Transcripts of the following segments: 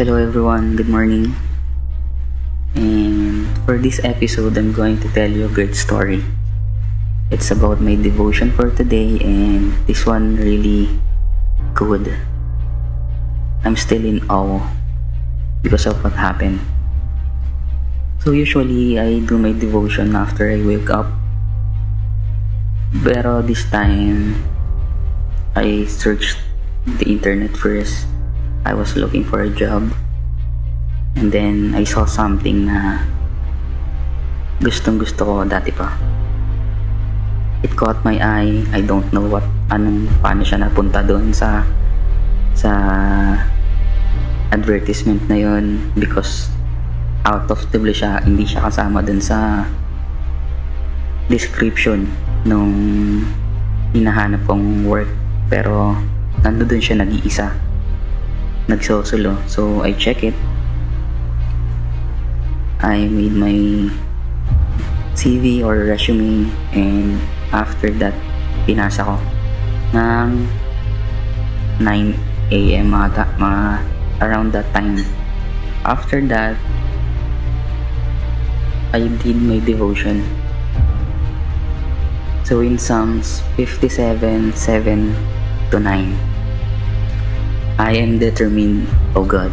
Hello everyone, good morning. And for this episode, I'm going to tell you a great story. It's about my devotion for today, and this one really good. I'm still in awe because of what happened. So usually, I do my devotion after I wake up. Pero this time, I searched the internet first. I was looking for a job. And then, I saw something na gustong gusto ko dati pa. It caught my eye. I don't know what, anong, paano siya napunta doon sa, sa advertisement na yon because out of the blue siya, hindi siya kasama dun sa description nung hinahanap kong work. Pero, nandun siya nag-iisa nagsosolo. So, I check it. I made my CV or resume and after that, pinasa ko ng 9 a.m. ata, mga around that time. After that, I did my devotion. So in Psalms 57, 7 to 9, I am determined, O God.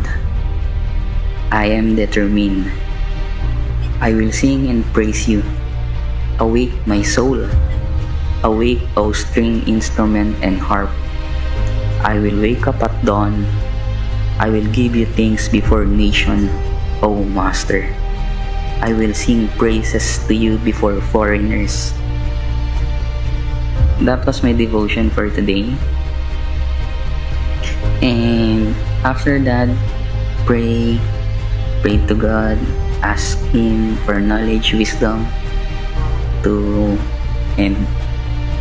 I am determined. I will sing and praise you. Awake, my soul. Awake, O string instrument and harp. I will wake up at dawn. I will give you thanks before nation, O Master. I will sing praises to you before foreigners. That was my devotion for today. And after that, pray, pray to God, ask Him for knowledge, wisdom, to and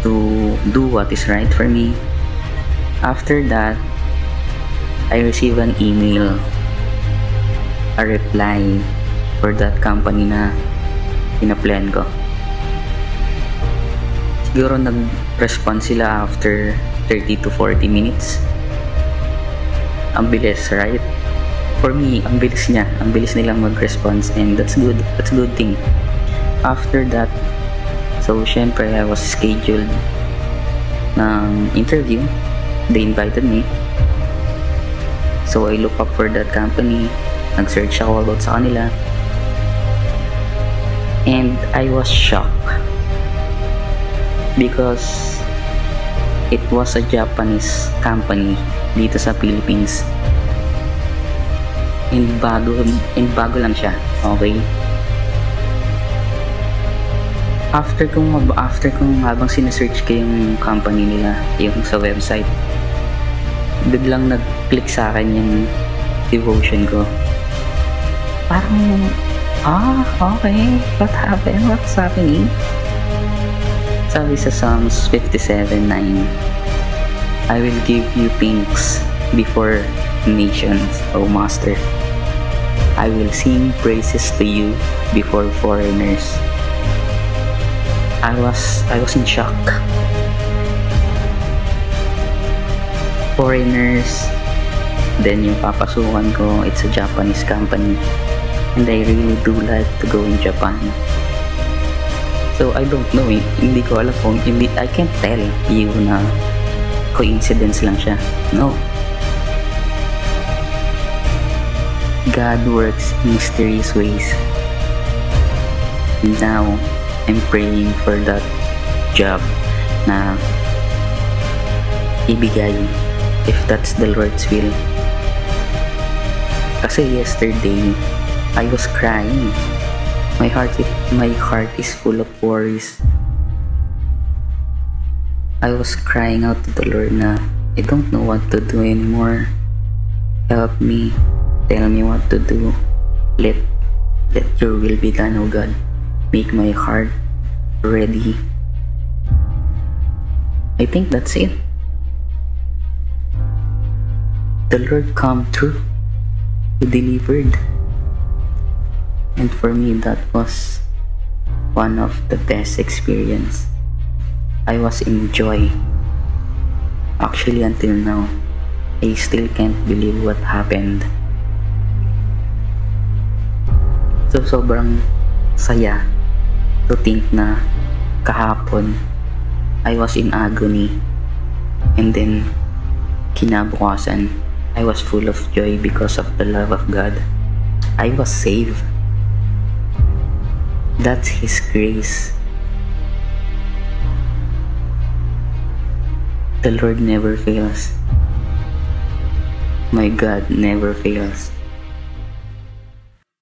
to do what is right for me. After that, I receive an email, a reply for that company na pinaplan ko. Siguro nag-respond sila after 30 to 40 minutes ang bilis, right? For me, ang bilis niya. Ang bilis nilang mag-response and that's good. That's a good thing. After that, so syempre I was scheduled ng interview. They invited me. So I look up for that company. Nag-search ako about sa kanila. And I was shocked because it was a Japanese company dito sa Philippines. And bago, and bago lang siya. Okay? After kong, after kong habang sinesearch ko yung company nila, yung sa website, biglang nag-click sa akin yung devotion ko. Parang, ah, okay, what happened? What's happening? Sabi sa Psalms 57.9, I will give you thanks before nations, O Master. I will sing praises to you before foreigners. I was I was in shock. Foreigners, then yung papasukan ko, it's a Japanese company. And I really do like to go in Japan. So I don't know, eh. hindi ko alam kung hindi I can't tell you na coincidence lang siya. No. God works mysterious ways. Now, I'm praying for that job na ibigay if that's the Lord's will. Kasi yesterday, I was crying. My heart, my heart is full of worries. I was crying out to the Lord na I don't know what to do anymore. Help me. Tell me what to do. Let let your will be done, O God. Make my heart ready. I think that's it. The Lord come through. He delivered. and for me that was one of the best experience I was in joy actually until now I still can't believe what happened. So sobrang saya to think na kahapon I was in agony. And then kinabukasan I was full of joy because of the love of God. I was saved. That's His grace. The Lord never fails. My God never fails.